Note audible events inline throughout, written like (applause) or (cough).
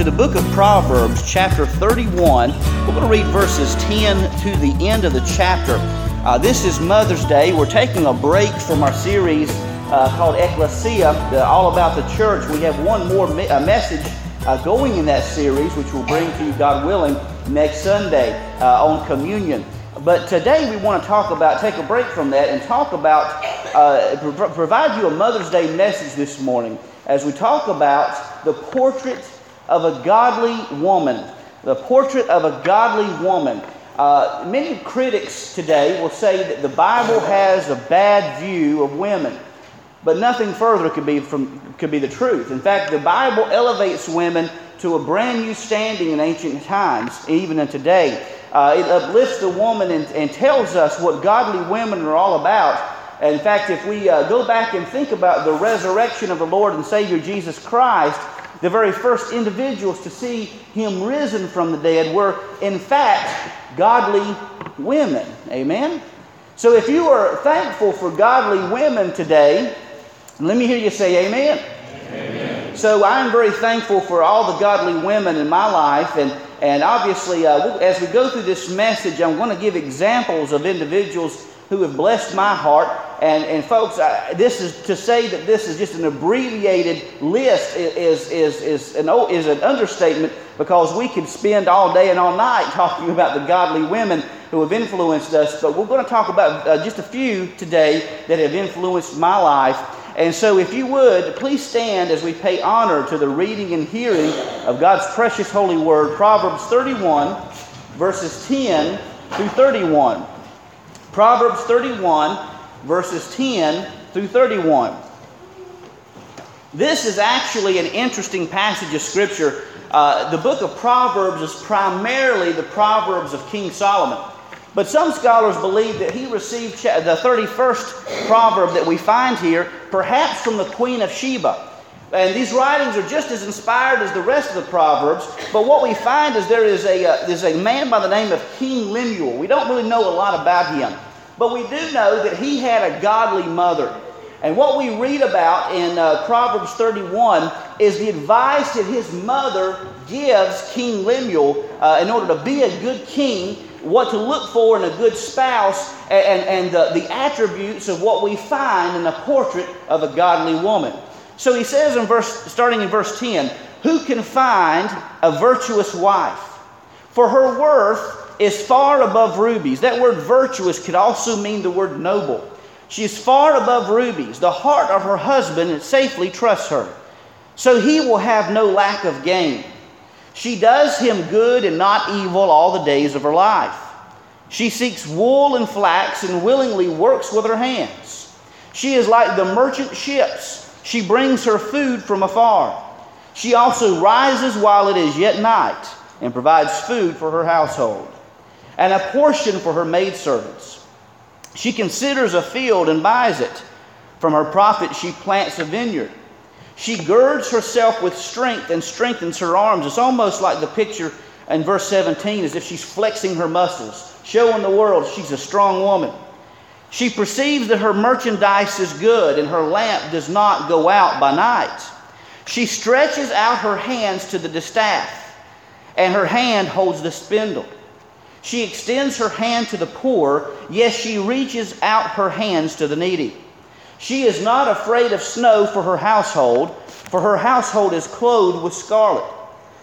To the book of Proverbs, chapter 31. We're going to read verses 10 to the end of the chapter. Uh, this is Mother's Day. We're taking a break from our series uh, called Ecclesia, all about the church. We have one more me- message uh, going in that series, which we'll bring to you, God willing, next Sunday uh, on communion. But today we want to talk about, take a break from that and talk about, uh, pro- provide you a Mother's Day message this morning as we talk about the portrait of a godly woman. The portrait of a godly woman. Uh, many critics today will say that the Bible has a bad view of women. But nothing further could be from could be the truth. In fact, the Bible elevates women to a brand new standing in ancient times, even in today. Uh, it uplifts the woman and, and tells us what godly women are all about. In fact, if we uh, go back and think about the resurrection of the Lord and Savior Jesus Christ, the very first individuals to see him risen from the dead were, in fact, godly women. Amen? So if you are thankful for godly women today, let me hear you say amen. So I'm very thankful for all the godly women in my life, and and obviously, uh, as we go through this message, I'm going to give examples of individuals who have blessed my heart. And and folks, I, this is to say that this is just an abbreviated list is is is an is an understatement because we could spend all day and all night (laughs) talking about the godly women who have influenced us. But we're going to talk about uh, just a few today that have influenced my life. And so, if you would, please stand as we pay honor to the reading and hearing of God's precious holy word, Proverbs 31, verses 10 through 31. Proverbs 31, verses 10 through 31. This is actually an interesting passage of Scripture. Uh, the book of Proverbs is primarily the Proverbs of King Solomon. But some scholars believe that he received the 31st proverb that we find here, perhaps from the Queen of Sheba. And these writings are just as inspired as the rest of the Proverbs. But what we find is there is a, uh, there's a man by the name of King Lemuel. We don't really know a lot about him. But we do know that he had a godly mother. And what we read about in uh, Proverbs 31 is the advice that his mother gives King Lemuel uh, in order to be a good king, what to look for in a good spouse, and, and, and the, the attributes of what we find in the portrait of a godly woman. So he says in verse, starting in verse 10, Who can find a virtuous wife? For her worth is far above rubies. That word virtuous could also mean the word noble. She is far above rubies. The heart of her husband safely trusts her, so he will have no lack of gain. She does him good and not evil all the days of her life. She seeks wool and flax and willingly works with her hands. She is like the merchant ships. She brings her food from afar. She also rises while it is yet night and provides food for her household and a portion for her maidservants. She considers a field and buys it. From her profit, she plants a vineyard. She girds herself with strength and strengthens her arms. It's almost like the picture in verse 17, as if she's flexing her muscles, showing the world she's a strong woman. She perceives that her merchandise is good and her lamp does not go out by night. She stretches out her hands to the distaff, and her hand holds the spindle. She extends her hand to the poor, yes, she reaches out her hands to the needy. She is not afraid of snow for her household, for her household is clothed with scarlet.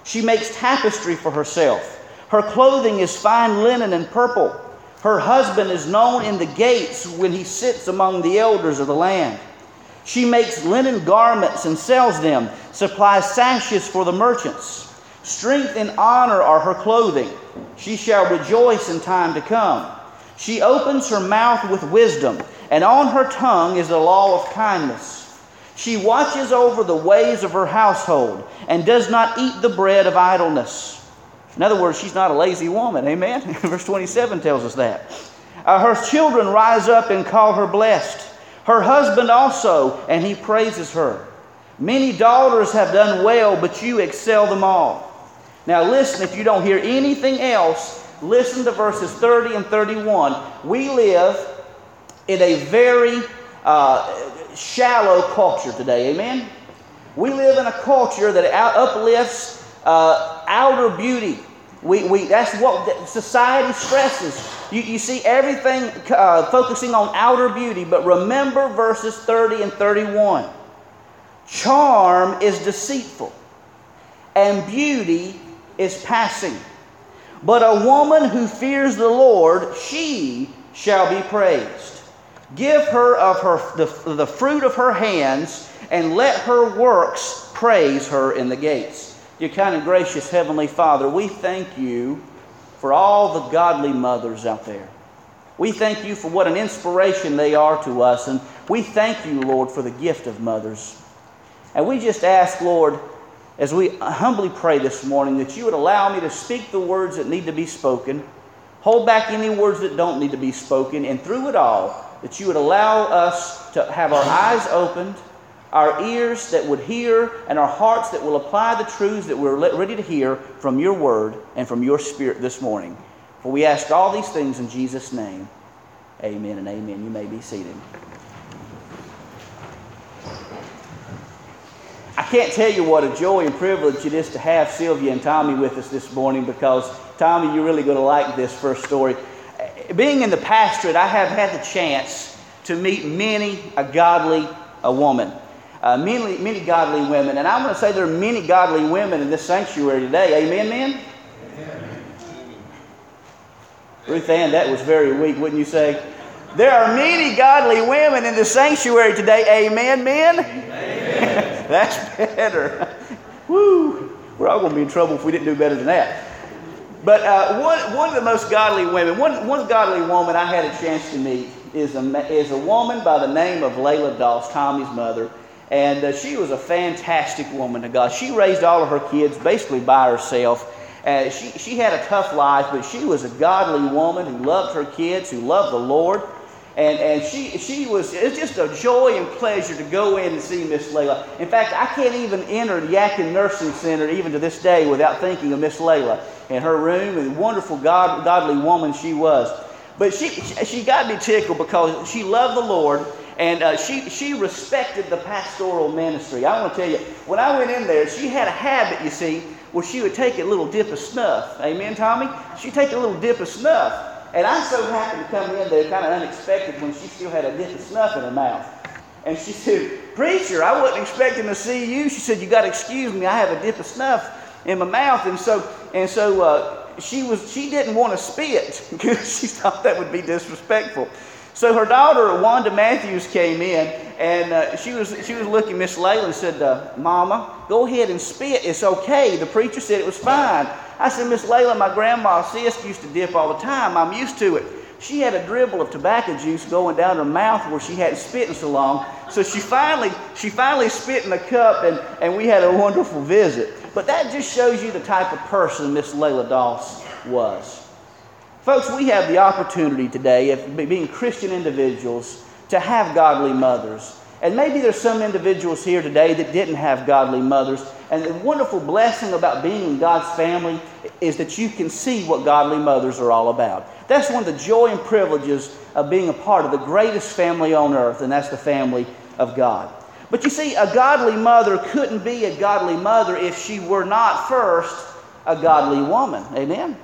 She makes tapestry for herself. Her clothing is fine linen and purple. Her husband is known in the gates when he sits among the elders of the land. She makes linen garments and sells them, supplies sashes for the merchants. Strength and honor are her clothing. She shall rejoice in time to come. She opens her mouth with wisdom, and on her tongue is the law of kindness. She watches over the ways of her household and does not eat the bread of idleness. In other words, she's not a lazy woman. Amen? (laughs) Verse 27 tells us that. Uh, her children rise up and call her blessed. Her husband also, and he praises her. Many daughters have done well, but you excel them all. Now, listen, if you don't hear anything else, listen to verses 30 and 31. We live in a very uh, shallow culture today, amen? We live in a culture that uplifts uh, outer beauty. We, we, that's what society stresses. You, you see everything uh, focusing on outer beauty, but remember verses 30 and 31. Charm is deceitful, and beauty is passing. But a woman who fears the Lord, she shall be praised. Give her of her the, the fruit of her hands, and let her works praise her in the gates. Your kind and gracious Heavenly Father, we thank you for all the godly mothers out there. We thank you for what an inspiration they are to us, and we thank you, Lord, for the gift of mothers. And we just ask, Lord, as we humbly pray this morning that you would allow me to speak the words that need to be spoken, hold back any words that don't need to be spoken, and through it all, that you would allow us to have our eyes opened, our ears that would hear, and our hearts that will apply the truths that we're ready to hear from your word and from your spirit this morning. For we ask all these things in Jesus' name. Amen and amen. You may be seated. I can't tell you what a joy and privilege it is to have Sylvia and Tommy with us this morning because, Tommy, you're really going to like this first story. Being in the pastorate, I have had the chance to meet many a godly a woman, uh, many, many godly women. And I'm going to say there are many godly women in this sanctuary today. Amen, men? Amen. Ruth Ann, that was very weak, wouldn't you say? There are many godly women in the sanctuary today. Amen, men? Amen. (laughs) That's better. (laughs) Woo! We're all going to be in trouble if we didn't do better than that. But uh, one, one of the most godly women, one, one godly woman I had a chance to meet is a, is a woman by the name of Layla Doss, Tommy's mother. And uh, she was a fantastic woman to God. She raised all of her kids basically by herself. Uh, she, she had a tough life, but she was a godly woman who loved her kids, who loved the Lord. And, and she, she was, it's just a joy and pleasure to go in and see Miss Layla. In fact, I can't even enter the Yadkin Nursing Center even to this day without thinking of Miss Layla in her room and the wonderful God, godly woman she was. But she, she got me tickled because she loved the Lord and uh, she, she respected the pastoral ministry. I want to tell you, when I went in there, she had a habit, you see, where she would take a little dip of snuff. Amen, Tommy? She'd take a little dip of snuff. And I so happened to come in there kind of unexpected when she still had a dip of snuff in her mouth. And she said, Preacher, I wasn't expecting to see you. She said, You got to excuse me, I have a dip of snuff in my mouth. And so, and so uh, she, was, she didn't want to spit (laughs) because she thought that would be disrespectful. So her daughter, Wanda Matthews, came in and uh, she, was, she was looking Miss Layla said, uh, Mama, go ahead and spit. It's okay. The preacher said it was fine. I said, Miss Layla, my grandma Sisk used to dip all the time. I'm used to it. She had a dribble of tobacco juice going down her mouth where she hadn't spit in so long. So she finally, she finally spit in the cup and, and we had a wonderful visit. But that just shows you the type of person Miss Layla Doss was. Folks, we have the opportunity today of being Christian individuals to have godly mothers. And maybe there's some individuals here today that didn't have godly mothers. And the wonderful blessing about being in God's family is that you can see what godly mothers are all about. That's one of the joy and privileges of being a part of the greatest family on earth, and that's the family of God. But you see, a godly mother couldn't be a godly mother if she were not first a godly woman. Amen?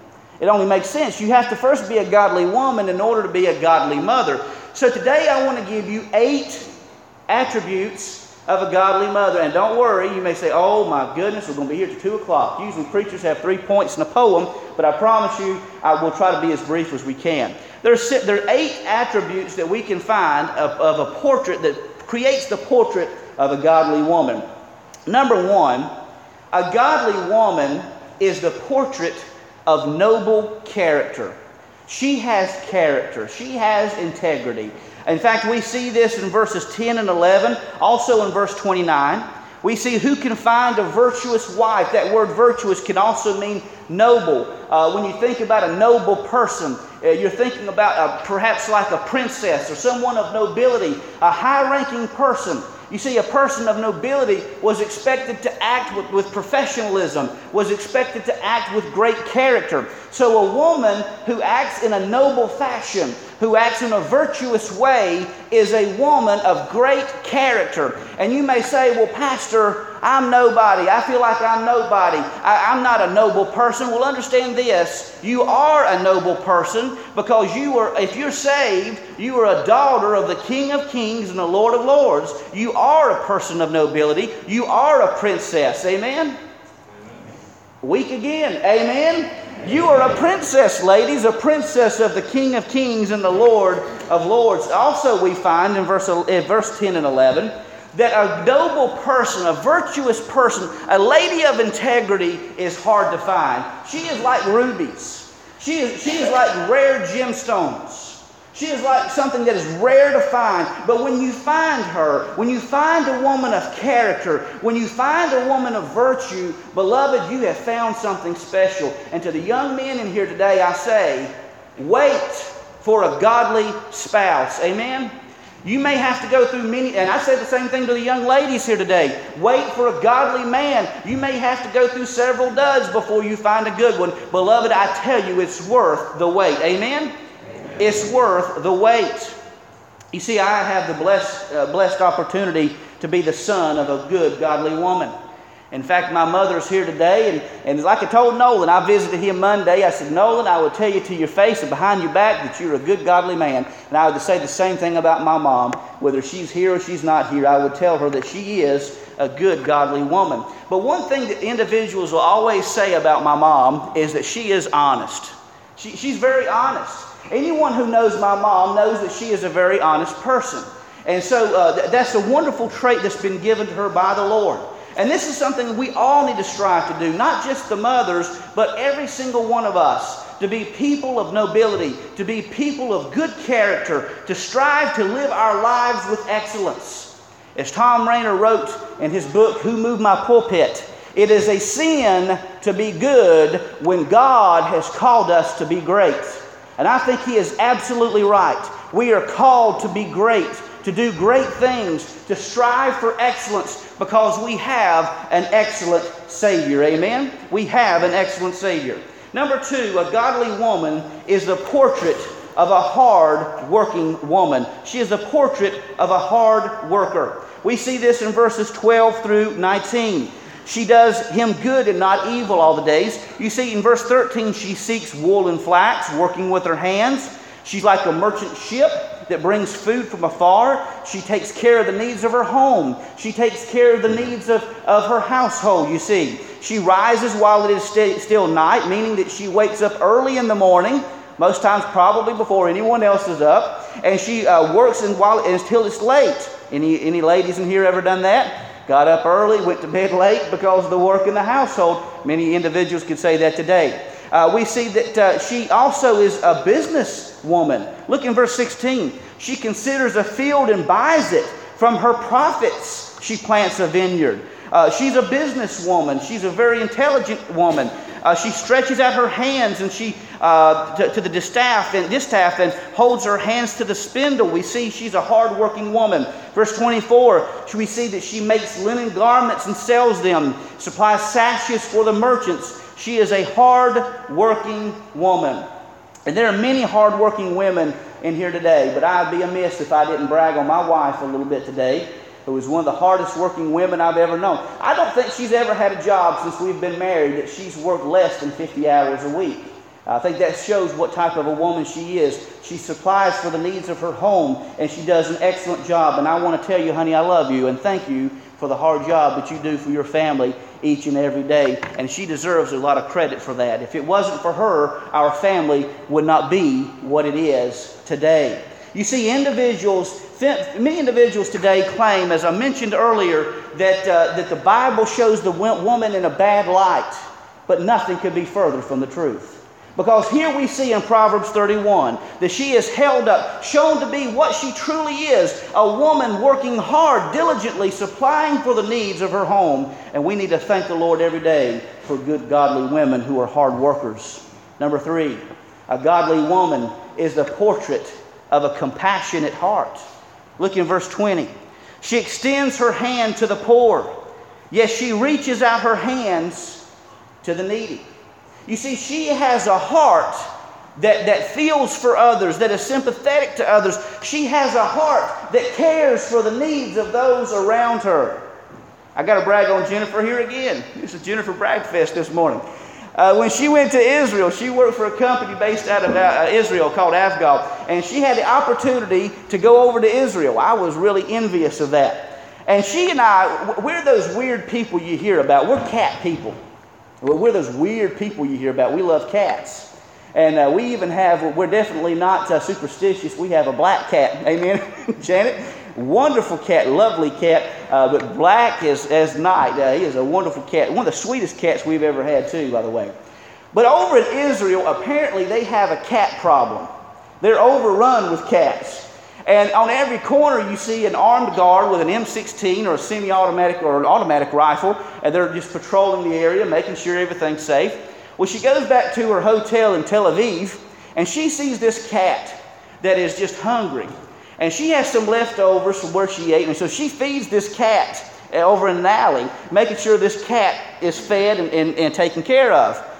It only makes sense. You have to first be a godly woman in order to be a godly mother. So today I want to give you eight attributes of a godly mother. And don't worry, you may say, oh my goodness, we're going to be here till 2 o'clock. Usually preachers have three points in a poem, but I promise you I will try to be as brief as we can. There's, there are eight attributes that we can find of, of a portrait that creates the portrait of a godly woman. Number one, a godly woman is the portrait of noble character. She has character, she has integrity. In fact, we see this in verses 10 and 11, also in verse 29. We see who can find a virtuous wife. That word virtuous can also mean noble. Uh, when you think about a noble person, uh, you're thinking about uh, perhaps like a princess or someone of nobility, a high ranking person. You see, a person of nobility was expected to act with, with, professionalism, was expected to act with great character. So, a woman who acts in a noble fashion, who acts in a virtuous way, is a woman of great character. And you may say, Well, Pastor, I'm nobody. I feel like I'm nobody. I, am not a noble person. Well, understand this. You are a noble person because you are, if you're saved, you are a daughter of the King of Kings and the Lord of Lords. You are a person of nobility. You are a princess. Amen? Weak again. Amen. You are a princess, ladies, a princess of the King of Kings and the Lord of Lords. Also, we find in verse, in verse 10 and 11 that a noble person, a virtuous person, a lady of integrity is hard to find. She is like rubies. She is, she is like rare gemstones. She is like something that is rare to find. But when you find her, when you find a woman of character, when you find a woman of virtue, beloved, you have found something special. And to the young men in here today, I say, wait for a godly spouse. Amen? You may have to go through many, and I say the same thing to the young ladies here today. Wait for a godly man. You may have to go through several duds before you find a good one. Beloved, I tell you, it's worth the wait. Amen? Amen. It's worth the wait. You see, I have the blessed, uh, blessed opportunity to be the son of a good, godly woman. In fact, my mother's here today, and, and like I told Nolan, I visited him Monday. I said, Nolan, I will tell you to your face and behind your back that you're a good, godly man. And I would say the same thing about my mom. Whether she's here or she's not here, I would tell her that she is a good, godly woman. But one thing that individuals will always say about my mom is that she is honest. She, she's very honest. Anyone who knows my mom knows that she is a very honest person. And so uh, th- that's a wonderful trait that's been given to her by the Lord. And this is something we all need to strive to do, not just the mothers, but every single one of us. To be people of nobility, to be people of good character, to strive to live our lives with excellence. As Tom Rainer wrote in his book, Who Moved My Pulpit, it is a sin to be good when God has called us to be great. And I think he is absolutely right. We are called to be great, to do great things, to strive for excellence because we have an excellent Savior. Amen? We have an excellent Savior. Number two, a godly woman is the portrait of a hard working woman. She is a portrait of a hard worker. We see this in verses 12 through 19. She does him good and not evil all the days. You see, in verse 13, she seeks wool and flax, working with her hands. She's like a merchant ship that brings food from afar. She takes care of the needs of her home. She takes care of the needs of, of her household, you see. She rises while it is st- still night, meaning that she wakes up early in the morning, most times probably before anyone else is up, and she uh, works and while, until it's late. Any, any ladies in here ever done that? Got up early, went to bed late because of the work in the household. Many individuals could say that today. Uh, we see that uh, she also is a businesswoman. Look in verse 16. She considers a field and buys it. From her profits, she plants a vineyard. Uh, she's a businesswoman. She's a very intelligent woman. Uh, she stretches out her hands and she uh, to, to, the distaff and distaff and holds her hands to the spindle. We see she's a hardworking woman. Verse 24, we see that she makes linen garments and sells them, supplies sashes for the merchants. She is a hard-working woman. And there are many hard-working women in here today, but I'd be amiss if I didn't brag on my wife a little bit today who is one of the hardest working women I've ever known. I don't think she's ever had a job since we've been married that she's worked less than 50 hours a week. I think that shows what type of a woman she is. She supplies for the needs of her home, and she does an excellent job. And I want to tell you, honey, I love you, and thank you for the hard job that you do for your family each and every day. And she deserves a lot of credit for that. If it wasn't for her, our family would not be what it is today. You see, individuals, many individuals today claim, as I mentioned earlier, that, uh, that the Bible shows the woman in a bad light, but nothing could be further from the truth. Because here we see in Proverbs 31 that she is held up, shown to be what she truly is a woman working hard, diligently, supplying for the needs of her home. And we need to thank the Lord every day for good, godly women who are hard workers. Number three, a godly woman is the portrait of a compassionate heart. Look in verse 20. She extends her hand to the poor. Yes, she reaches out her hands to the needy. You see, she has a heart that, that feels for others, that is sympathetic to others. She has a heart that cares for the needs of those around her. I got to brag on Jennifer here again. This is Jennifer Bragfest this morning. Uh, when she went to Israel, she worked for a company based out of uh, Israel called Avgal, and she had the opportunity to go over to Israel. I was really envious of that. And she and I, we're those weird people you hear about. We're cat people. We're those weird people you hear about. We love cats. And uh, we even have, we're definitely not uh, superstitious. We have a black cat. (laughs) Amen, (laughs) Janet? Wonderful cat, lovely cat, uh, but black as, as night. Uh, he is a wonderful cat. One of the sweetest cats we've ever had, too, by the way. But over in Israel, apparently they have a cat problem. They're overrun with cats. And on every corner, you see an armed guard with an M16 or a semi automatic or an automatic rifle, and they're just patrolling the area, making sure everything's safe. Well, she goes back to her hotel in Tel Aviv, and she sees this cat that is just hungry. And she has some leftovers from where she ate. And so she feeds this cat eh, over in an alley, making sure this cat is fed and, and, and taken care of.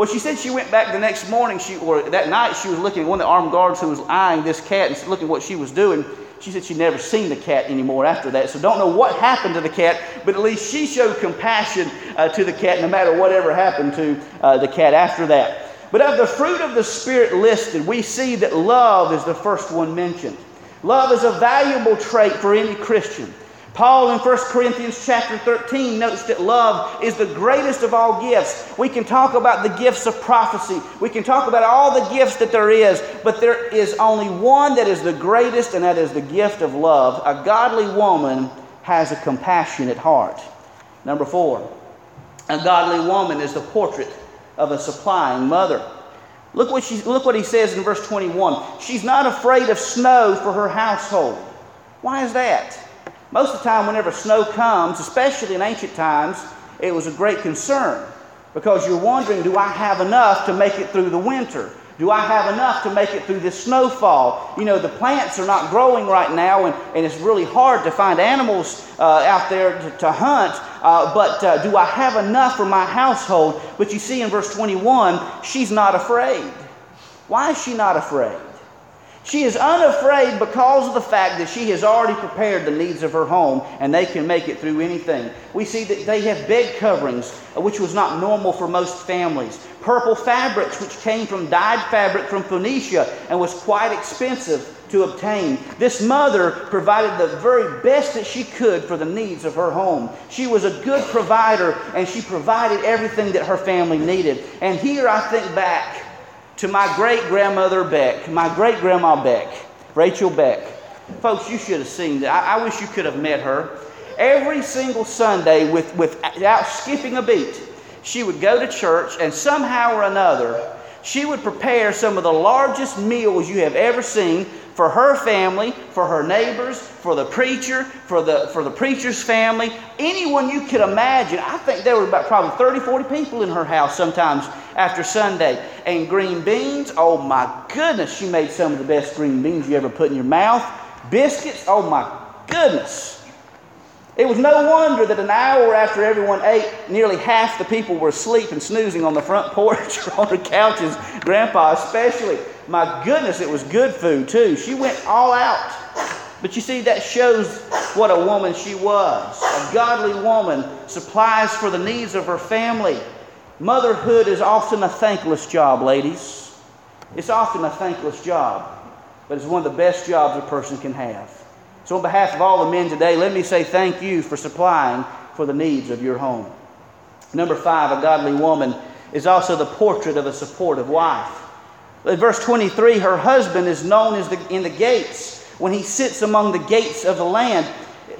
Well, she said she went back the next morning, she, or that night, she was looking at one of the armed guards who was eyeing this cat and looking at what she was doing. She said she'd never seen the cat anymore after that. So don't know what happened to the cat, but at least she showed compassion uh, to the cat no matter whatever happened to uh, the cat after that. But of the fruit of the Spirit listed, we see that love is the first one mentioned. Love is a valuable trait for any Christian. Paul in 1 Corinthians chapter 13 notes that love is the greatest of all gifts. We can talk about the gifts of prophecy. We can talk about all the gifts that there is, but there is only one that is the greatest, and that is the gift of love. A godly woman has a compassionate heart. Number four, a godly woman is the portrait of a supplying mother. Look what, she, look what he says in verse 21. She's not afraid of snow for her household. Why is that? Most of the time, whenever snow comes, especially in ancient times, it was a great concern because you're wondering do I have enough to make it through the winter? Do I have enough to make it through this snowfall? You know, the plants are not growing right now, and, and it's really hard to find animals uh, out there to, to hunt. Uh, but uh, do I have enough for my household? But you see in verse 21, she's not afraid. Why is she not afraid? She is unafraid because of the fact that she has already prepared the needs of her home and they can make it through anything. We see that they have bed coverings, uh, which was not normal for most families, purple fabrics, which came from dyed fabric from Phoenicia and was quite expensive to obtain. This mother provided the very best that she could for the needs of her home. She was a good provider and she provided everything that her family needed. And here I think back to my great grandmother Beck, my great grandma Beck, Rachel Beck. Folks, you should have seen that. I, I wish you could have met her. Every single Sunday, with, without skipping a beat, she would go to church and somehow or another, she would prepare some of the largest meals you have ever seen for her family, for her neighbors, for the preacher, for the, for the preacher's family, anyone you could imagine. I think there were about probably 30, 40 people in her house sometimes after Sunday. And green beans, oh my goodness, she made some of the best green beans you ever put in your mouth. Biscuits, oh my goodness. It was no wonder that an hour after everyone ate, nearly half the people were asleep and snoozing on the front porch (laughs) or on the couches, Grandpa especially. My goodness, it was good food too. She went all out. But you see, that shows what a woman she was. A godly woman supplies for the needs of her family. Motherhood is often a thankless job, ladies. It's often a thankless job, but it's one of the best jobs a person can have. So, on behalf of all the men today, let me say thank you for supplying for the needs of your home. Number five, a godly woman is also the portrait of a supportive wife. Verse 23, her husband is known as the, in the gates when he sits among the gates of the land.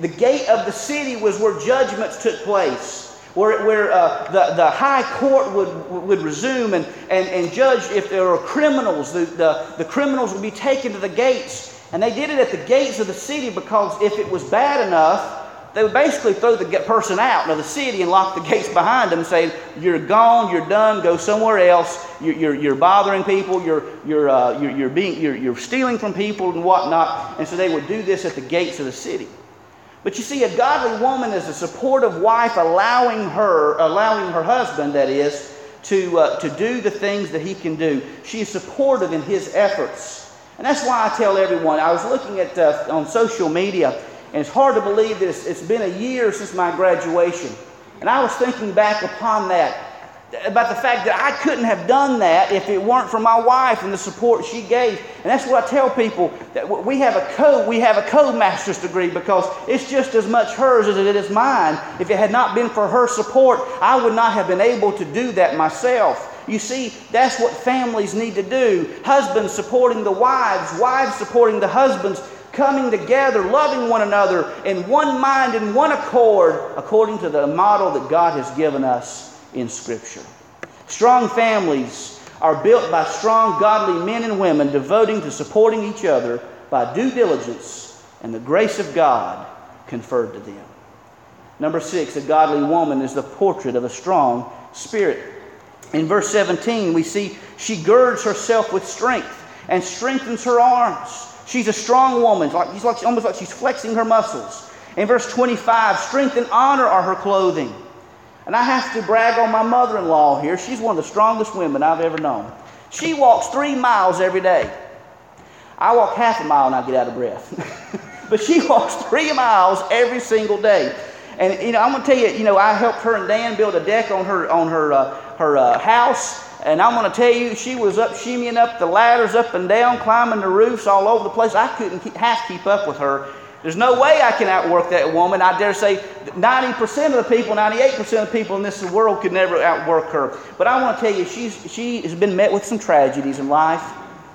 The gate of the city was where judgments took place, where, where uh, the, the high court would, would resume and, and, and judge if there were criminals. The, the, the criminals would be taken to the gates and they did it at the gates of the city because if it was bad enough, they would basically throw the person out of the city and lock the (laughs) gates behind them, saying, You're gone, you're done, go somewhere else. You're, you're, you're bothering people, you're, you're, uh, you're, you're, being, you're, you're stealing from people and whatnot. And so they would do this at the gates of the city. But you see, a godly woman is a supportive wife, allowing her, allowing her husband, that is, to, uh, to do the things that he can do. She is supportive in his efforts. And that's why I tell everyone. I was looking at uh, on social media, and it's hard to believe that it's, it's been a year since my graduation. And I was thinking back upon that about the fact that I couldn't have done that if it weren't for my wife and the support she gave. And that's what I tell people that we have a code, we have a code master's degree because it's just as much hers as it is mine. If it had not been for her support, I would not have been able to do that myself. You see, that's what families need to do. Husbands supporting the wives, wives supporting the husbands, coming together, loving one another in one mind, and one accord, according to the model that God has given us in Scripture. Strong families are built by strong, godly men and women devoting to supporting each other by due diligence and the grace of God conferred to them. Number six, a godly woman is the portrait of a strong spirit. In verse 17, we see she girds herself with strength and strengthens her arms. She's a strong woman, like, it's like, almost like she's flexing her muscles. In verse 25, strength and honor are her clothing. And I have to brag on my mother in law here. She's one of the strongest women I've ever known. She walks three miles every day. I walk half a mile and I get out of breath. (laughs) but she walks three miles every single day. And you know, I'm gonna tell you, you know, I helped her and Dan build a deck on her on her uh, her uh, house. And I'm going to tell you, she was up shimmying up the ladders up and down, climbing the roofs all over the place. I couldn't keep, half keep up with her. There's no way I can outwork that woman. I dare say 90% of the people, 98% of the people in this world could never outwork her. But I want to tell you, she's, she has been met with some tragedies in life,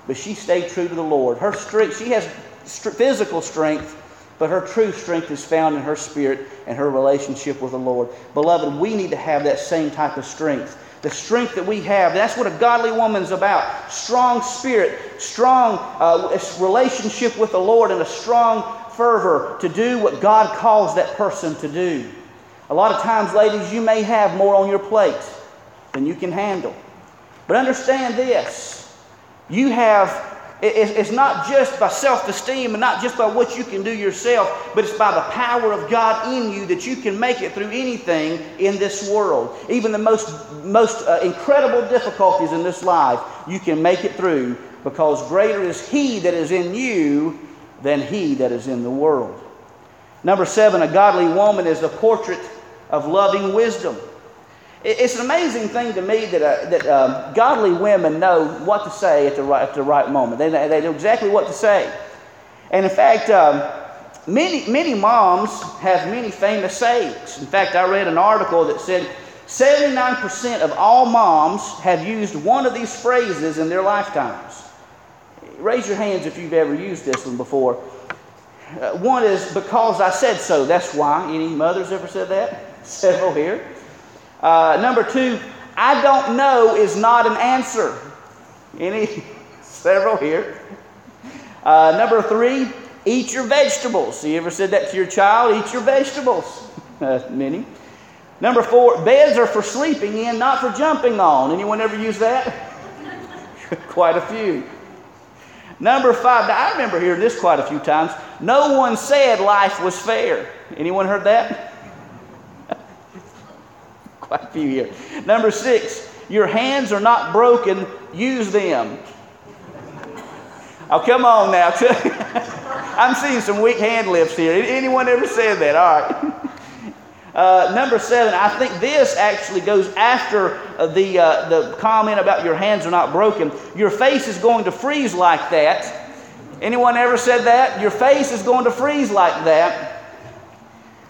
but she stayed true to the Lord. Her strength, she has physical strength, but her true strength is found in her spirit and her relationship with the Lord. Beloved, we need to have that same type of strength the strength that we have. That's what a godly woman's about. Strong spirit, strong uh, relationship with the Lord, and a strong fervor to do what God calls that person to do. A lot of times, ladies, you may have more on your plate than you can handle. But understand this you have it's not just by self esteem and not just by what you can do yourself, but it's by the power of God in you that you can make it through anything in this world. Even the most, most uh, incredible difficulties in this life, you can make it through because greater is He that is in you than He that is in the world. Number seven, a godly woman is the portrait of loving wisdom. It's an amazing thing to me that, uh, that uh, godly women know what to say at the right, at the right moment. They, they know exactly what to say. And in fact, um, many, many moms have many famous sayings. In fact, I read an article that said 79% of all moms have used one of these phrases in their lifetimes. Raise your hands if you've ever used this one before. Uh, one is because I said so. That's why. Any mothers ever said that? (laughs) Several here. Uh, number two, I don't know is not an answer. Any? (laughs) Several here. Uh, number three, eat your vegetables. You ever said that to your child? Eat your vegetables. (laughs) Uh, many. Number four, beds are for sleeping in, not for jumping on. Anyone ever use that? (laughs) Quite a few. Number five, I remember hearing this quite a few times. No one said life was fair. Anyone heard that? Quite a few here. Number six, your hands are not broken, use them. Oh, come on now. (laughs) I'm seeing some weak hand lifts here. Anyone ever said that? All right. (laughs) Uh, number seven, I think this actually goes after uh, the, uh, the comment about your hands are not broken. Your face is going to freeze like that. Anyone ever said that? Your face is going to freeze like that.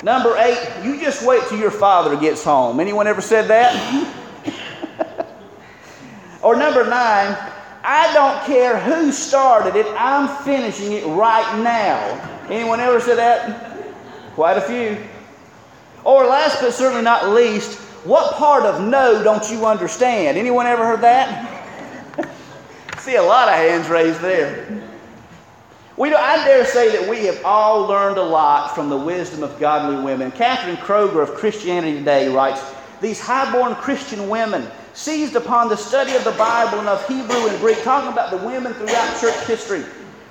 Number eight, you just wait till your father gets home. Anyone ever said that? or number nine, I don't care who started it, I'm finishing it right now. Anyone ever said that? Quite a few. Or last but certainly not least, what part of no don't you understand? Anyone ever heard that? (laughs) See a lot of hands raised there. We do, I dare say that we have all learned a lot from the wisdom of godly women. Catherine Kroeger of Christianity Today writes These high-born Christian women seized upon the study of the Bible and of Hebrew and Greek, talking about the women throughout church history.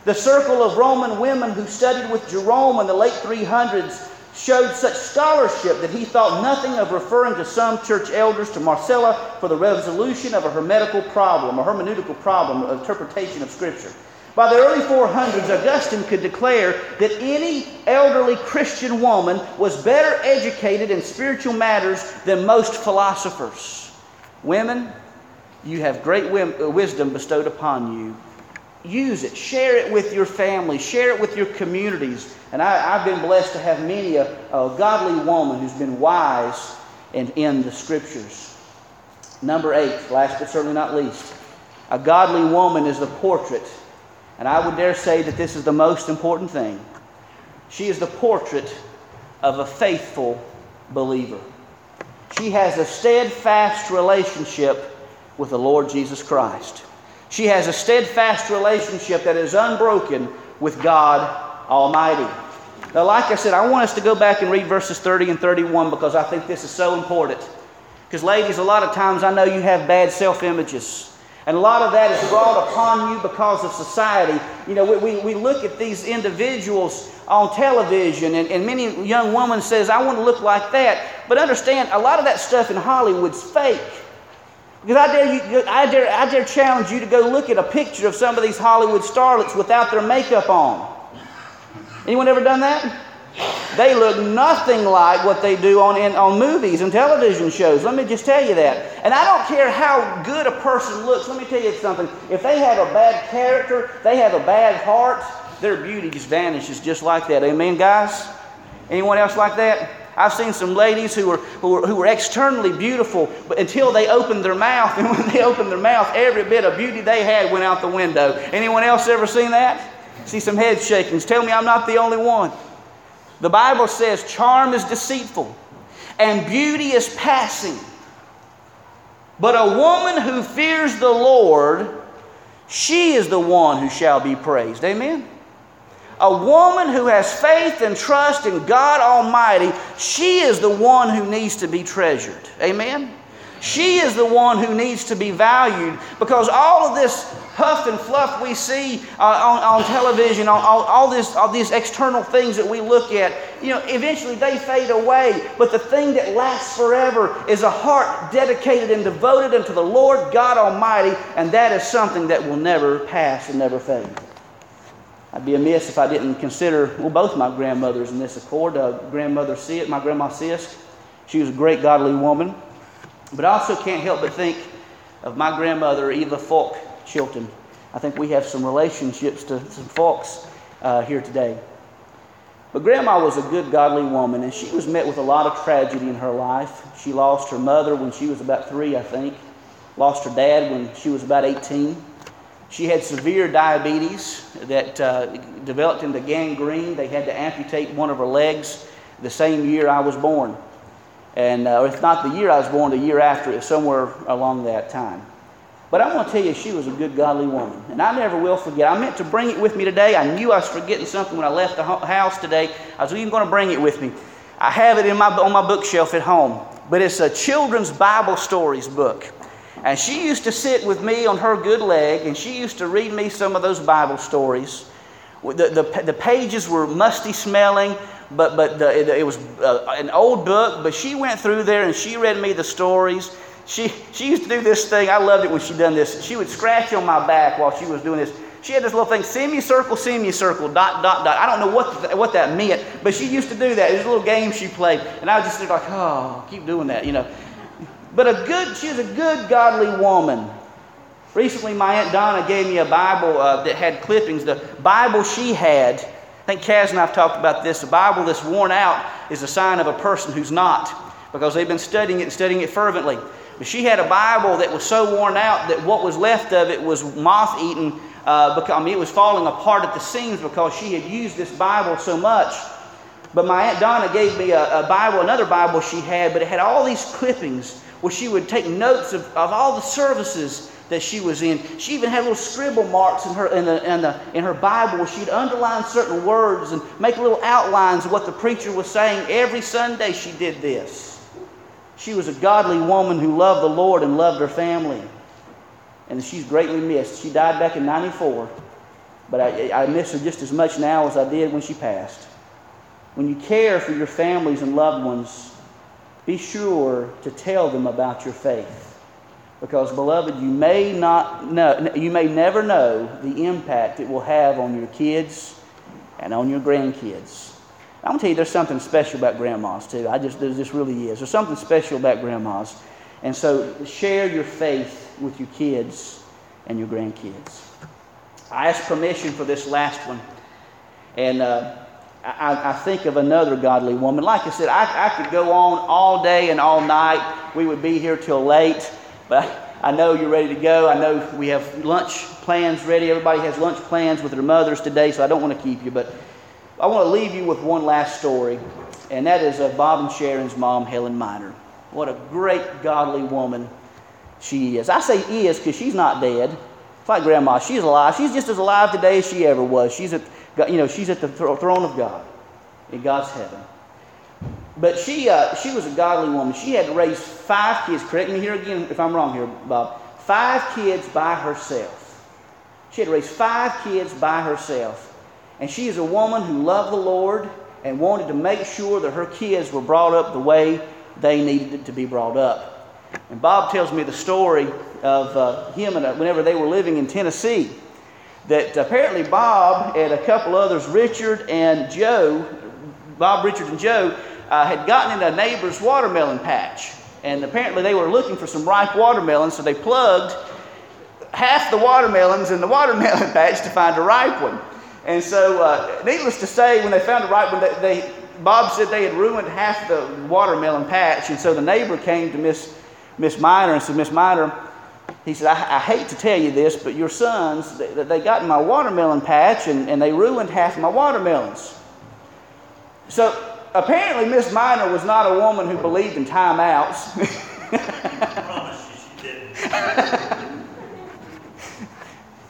The circle of Roman women who studied with Jerome in the late 300s showed such scholarship that he thought nothing of referring to some church elders to Marcella for the resolution of a hermetical problem, a hermeneutical problem, interpretation of Scripture. By the early 400s, Augustine could declare that any elderly Christian woman was better educated in spiritual matters than most philosophers. Women, you have great uh, wisdom bestowed upon you use it, share it with your family, share it with your communities. And I, have been blessed to have many a, a godly woman who's been wise and in the scriptures. Number eight, last but certainly not least, a godly woman is the portrait, and I would dare say that this is the most important thing. She is the portrait of a faithful believer. She has a steadfast relationship with the Lord Jesus Christ. She has a steadfast relationship that is unbroken with God Almighty. Now, like I said, I want us to go back and read verses 30 and 31 because I think this is so important. Because, ladies, a lot of times I know you have bad self images. And a lot of that is brought upon you because of society. You know, we, we, we look at these individuals on television, and, and many young women says, I want to look like that. But understand, a lot of that stuff in Hollywood's fake. Because I dare, you, I, dare, I dare challenge you to go look at a picture of some of these Hollywood starlets without their makeup on. Anyone ever done that? They look nothing like what they do on, in, on movies and television shows. Let me just tell you that. And I don't care how good a person looks. Let me tell you something. If they have a bad character, they have a bad heart, their beauty just vanishes just like that. Amen, guys? Anyone else like that? I've seen some ladies who were, who were, who were externally beautiful, but until they opened their mouth, (laughs) and when they opened their mouth, every bit of beauty they had went out the window. Anyone else ever seen that? See some head shakings. Tell me I'm not the only one. The Bible says charm is deceitful and beauty is passing. But a woman who fears the Lord, she is the one who shall be praised. Amen? A woman who has faith and trust in God Almighty, she is the one who needs to be treasured. Amen? She is the one who needs to be valued because all of this huff and fluff we see uh, on, on, television, all, all, all, this, all these external things that we look at, you know, eventually they fade away. But the thing that lasts forever is a heart dedicated and devoted unto the Lord God Almighty, and that is something that will never pass and never fade. I'd be amiss if I didn't consider, well, both my grandmothers in this accord. Uh, grandmother Sisk, my grandma Sisk, she was a great godly woman. But I also can't help but think of my grandmother, Eva Falk Chilton. I think we have some relationships to some folks uh, here today. But Grandma was a good, godly woman, and she was met with a lot of tragedy in her life. She lost her mother when she was about three, I think, lost her dad when she was about 18. She had severe diabetes that uh, developed into gangrene. They had to amputate one of her legs the same year I was born. And uh, if not the year I was born, the year after, it somewhere along that time. But I want to tell you, she was a good, godly woman. And I never will forget. I meant to bring it with me today. I knew I was forgetting something when I left the house today. I was even going to bring it with me. I have it in my, on my bookshelf at home. But it's a children's Bible stories book. And she used to sit with me on her good leg, and she used to read me some of those Bible stories. The, the, the pages were musty smelling, but, but the, it, it, was uh, an old book, but she went through there and she read me the stories. She, she used to do this thing. I loved it when she done this. She would scratch on my back while she was doing this. She had this little thing, semicircle, semicircle, dot, dot, dot. I don't know what, what that meant, but she used to do that. It was a little game she played. And I was just like, oh, keep doing that, you know. But a good, she was a good, godly woman. Recently, my Aunt Donna gave me a Bible uh, that had clippings. The Bible she had, I think Kaz and I have talked about this. A Bible that's worn out is a sign of a person who's not, because they've been studying it and studying it fervently. But she had a Bible that was so worn out that what was left of it was moth eaten. Uh, because, I mean, it was falling apart at the seams because she had used this Bible so much. But my Aunt Donna gave me a, a Bible, another Bible she had, but it had all these clippings where she would take notes of, of all the services that she was in. She even had little scribble marks in her, in, the, in, the, in her Bible she'd underline certain words and make little outlines of what the preacher was saying. Every Sunday she did this. She was a godly woman who loved the Lord and loved her family. And she's greatly missed. She died back in 94, but I, I miss her just as much now as I did when she passed. When you care for your families and loved ones, be sure to tell them about your faith. Because, beloved, you may not know, you may never know the impact it will have on your kids and on your grandkids. I'm gonna tell you, there's something special about grandmas too. I just, there just really is. There's something special about grandmas, and so share your faith with your kids and your grandkids. I asked permission for this last one, and. Uh, I, I, think of another godly woman. Like I said, I, I, could go on all day and all night. We would be here till late, but I know you're ready to go. I know we have lunch plans ready. Everybody has lunch plans with their mothers today, so I don't want to keep you. But I want to leave you with one last story, and that is of Bob and Sharon's mom, Helen Miner. What a great godly woman she is. I say is because she's not dead. It's like grandma. She's alive. She's just as alive today as she ever was. She's at you know, she's at the throne of God in God's heaven. But she, uh, she was a godly woman. She had to raise five kids. Correct me here again if I'm wrong here, Bob. Five kids by herself. She had to raise five kids by herself. And she is a woman who loved the Lord and wanted to make sure that her kids were brought up the way they needed to be brought up. And Bob tells me the story of uh, him and uh, whenever they were living in Tennessee that apparently Bob and a couple others, Richard and Joe, Bob, Richard, and Joe, uh, had gotten in a neighbor's watermelon patch. And apparently they were looking for some ripe watermelons, so they plugged half the watermelons in the (laughs) watermelon patch to find a ripe one. And so, uh, needless to say, when they found a ripe one, they, they, Bob said they had ruined half the watermelon patch. And so the neighbor came to Miss, Miss Miner and said, Miss Miner, he said, I, I, hate to tell you this, but your sons, they, they got in my watermelon patch and, and they ruined half my watermelons. So apparently, Miss Miner was not a woman who believed in timeouts. (laughs)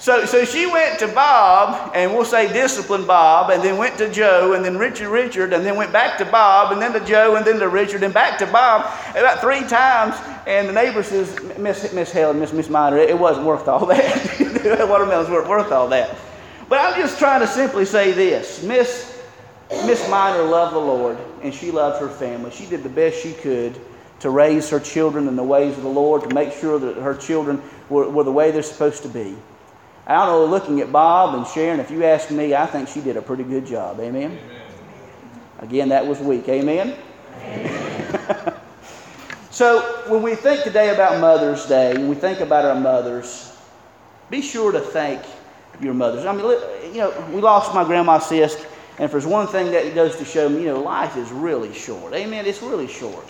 So, so she went to Bob, and we'll say disciplined Bob, and then went to Joe, and then Richard, Richard, and then went back to Bob, and then to Joe, and then to Richard, and back to Bob about three times. And the neighbor says, Miss, Miss Helen, Miss, Miss Miner, it wasn't worth all that. (laughs) Watermelons weren't worth all that. But I'm just trying to simply say this Miss, Miss Miner loved the Lord, and she loved her family. She did the best she could to raise her children in the ways of the Lord, to make sure that her children were, were the way they're supposed to be. I don't know, looking at Bob and Sharon, if you ask me, I think she did a pretty good job. Amen? Amen. Again, that was weak. Amen? Amen. (laughs) so, when we think today about Mother's Day, when we think about our mothers, be sure to thank your mothers. I mean, you know, we lost my grandma Sisk. And if there's one thing that it goes to show me, you know, life is really short. Amen. It's really short.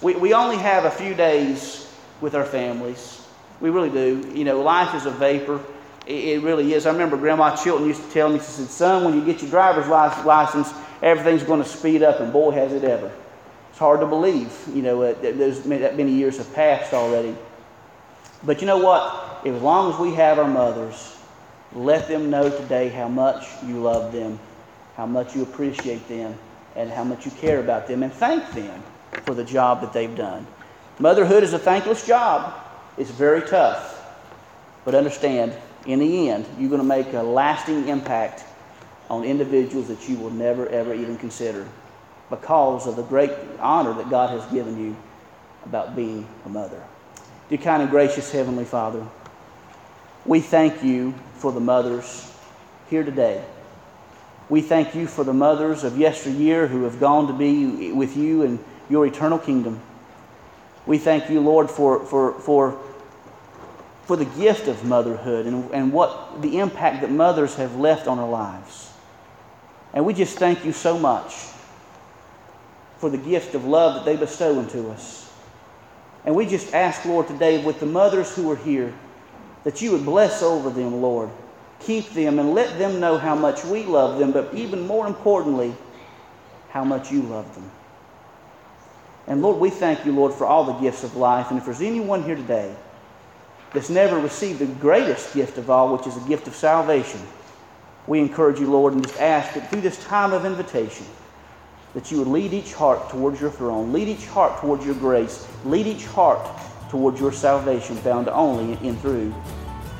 We, we only have a few days with our families. We really do. You know, life is a vapor. It, it really is. I remember Grandma Chilton used to tell me, she said, son, when you get your driver's license, everything's going to speed up, and boy, has it ever. It's hard to believe, you know, uh, that, that many years have passed already. But you know what? As long as we have our mothers, let them know today how much you love them, how much you appreciate them, and how much you care about them, and thank them for the job that they've done. Motherhood is a thankless job. It's very tough. But understand, in the end, you're going to make a lasting impact on individuals that you will never, ever even consider because of the great honor that God has given you about being a mother. Dear kind and gracious Heavenly Father, we thank you for the mothers here today. We thank you for the mothers of yesteryear who have gone to be with you in your eternal kingdom. We thank you, Lord, for, for, for, for the gift of motherhood and, and what the impact that mothers have left on our lives. And we just thank you so much for the gift of love that they bestow into us. And we just ask, Lord, today with the mothers who are here, that you would bless over them, Lord. Keep them and let them know how much we love them, but even more importantly, how much you love them. And Lord, we thank you, Lord, for all the gifts of life. And if there's anyone here today that's never received the greatest gift of all, which is a gift of salvation, we encourage you, Lord, and just ask that through this time of invitation, that you would lead each heart towards your throne, lead each heart towards your grace, lead each heart towards your salvation found only in through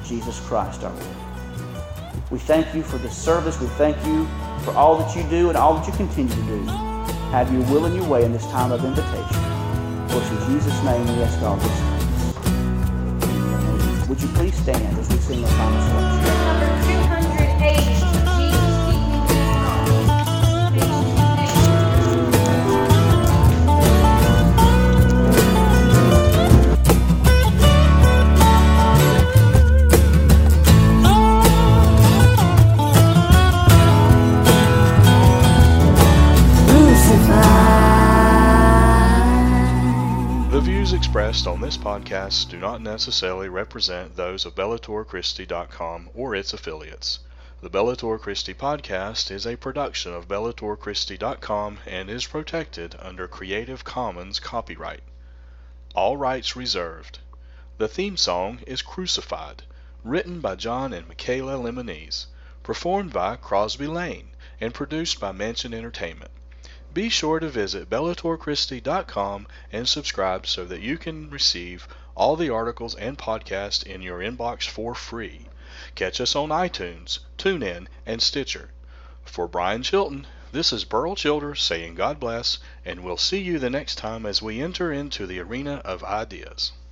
Jesus Christ our Lord. We thank you for this service. We thank you for all that you do and all that you continue to do. Have your will and your way in this time of invitation. For in Jesus' name we ask all things. Would you please stand as we sing the final selection? On this podcast do not necessarily represent those of BellatorChristi.com or its affiliates. The Bellator Christi podcast is a production of BellatorChristi.com and is protected under Creative Commons copyright. All rights reserved. The theme song is Crucified, written by John and Michaela Lemonese, performed by Crosby Lane, and produced by Mansion Entertainment be sure to visit bellatorchristi.com and subscribe so that you can receive all the articles and podcasts in your inbox for free. Catch us on iTunes, TuneIn, and Stitcher. For Brian Chilton, this is Burl Childers saying God bless, and we'll see you the next time as we enter into the arena of ideas.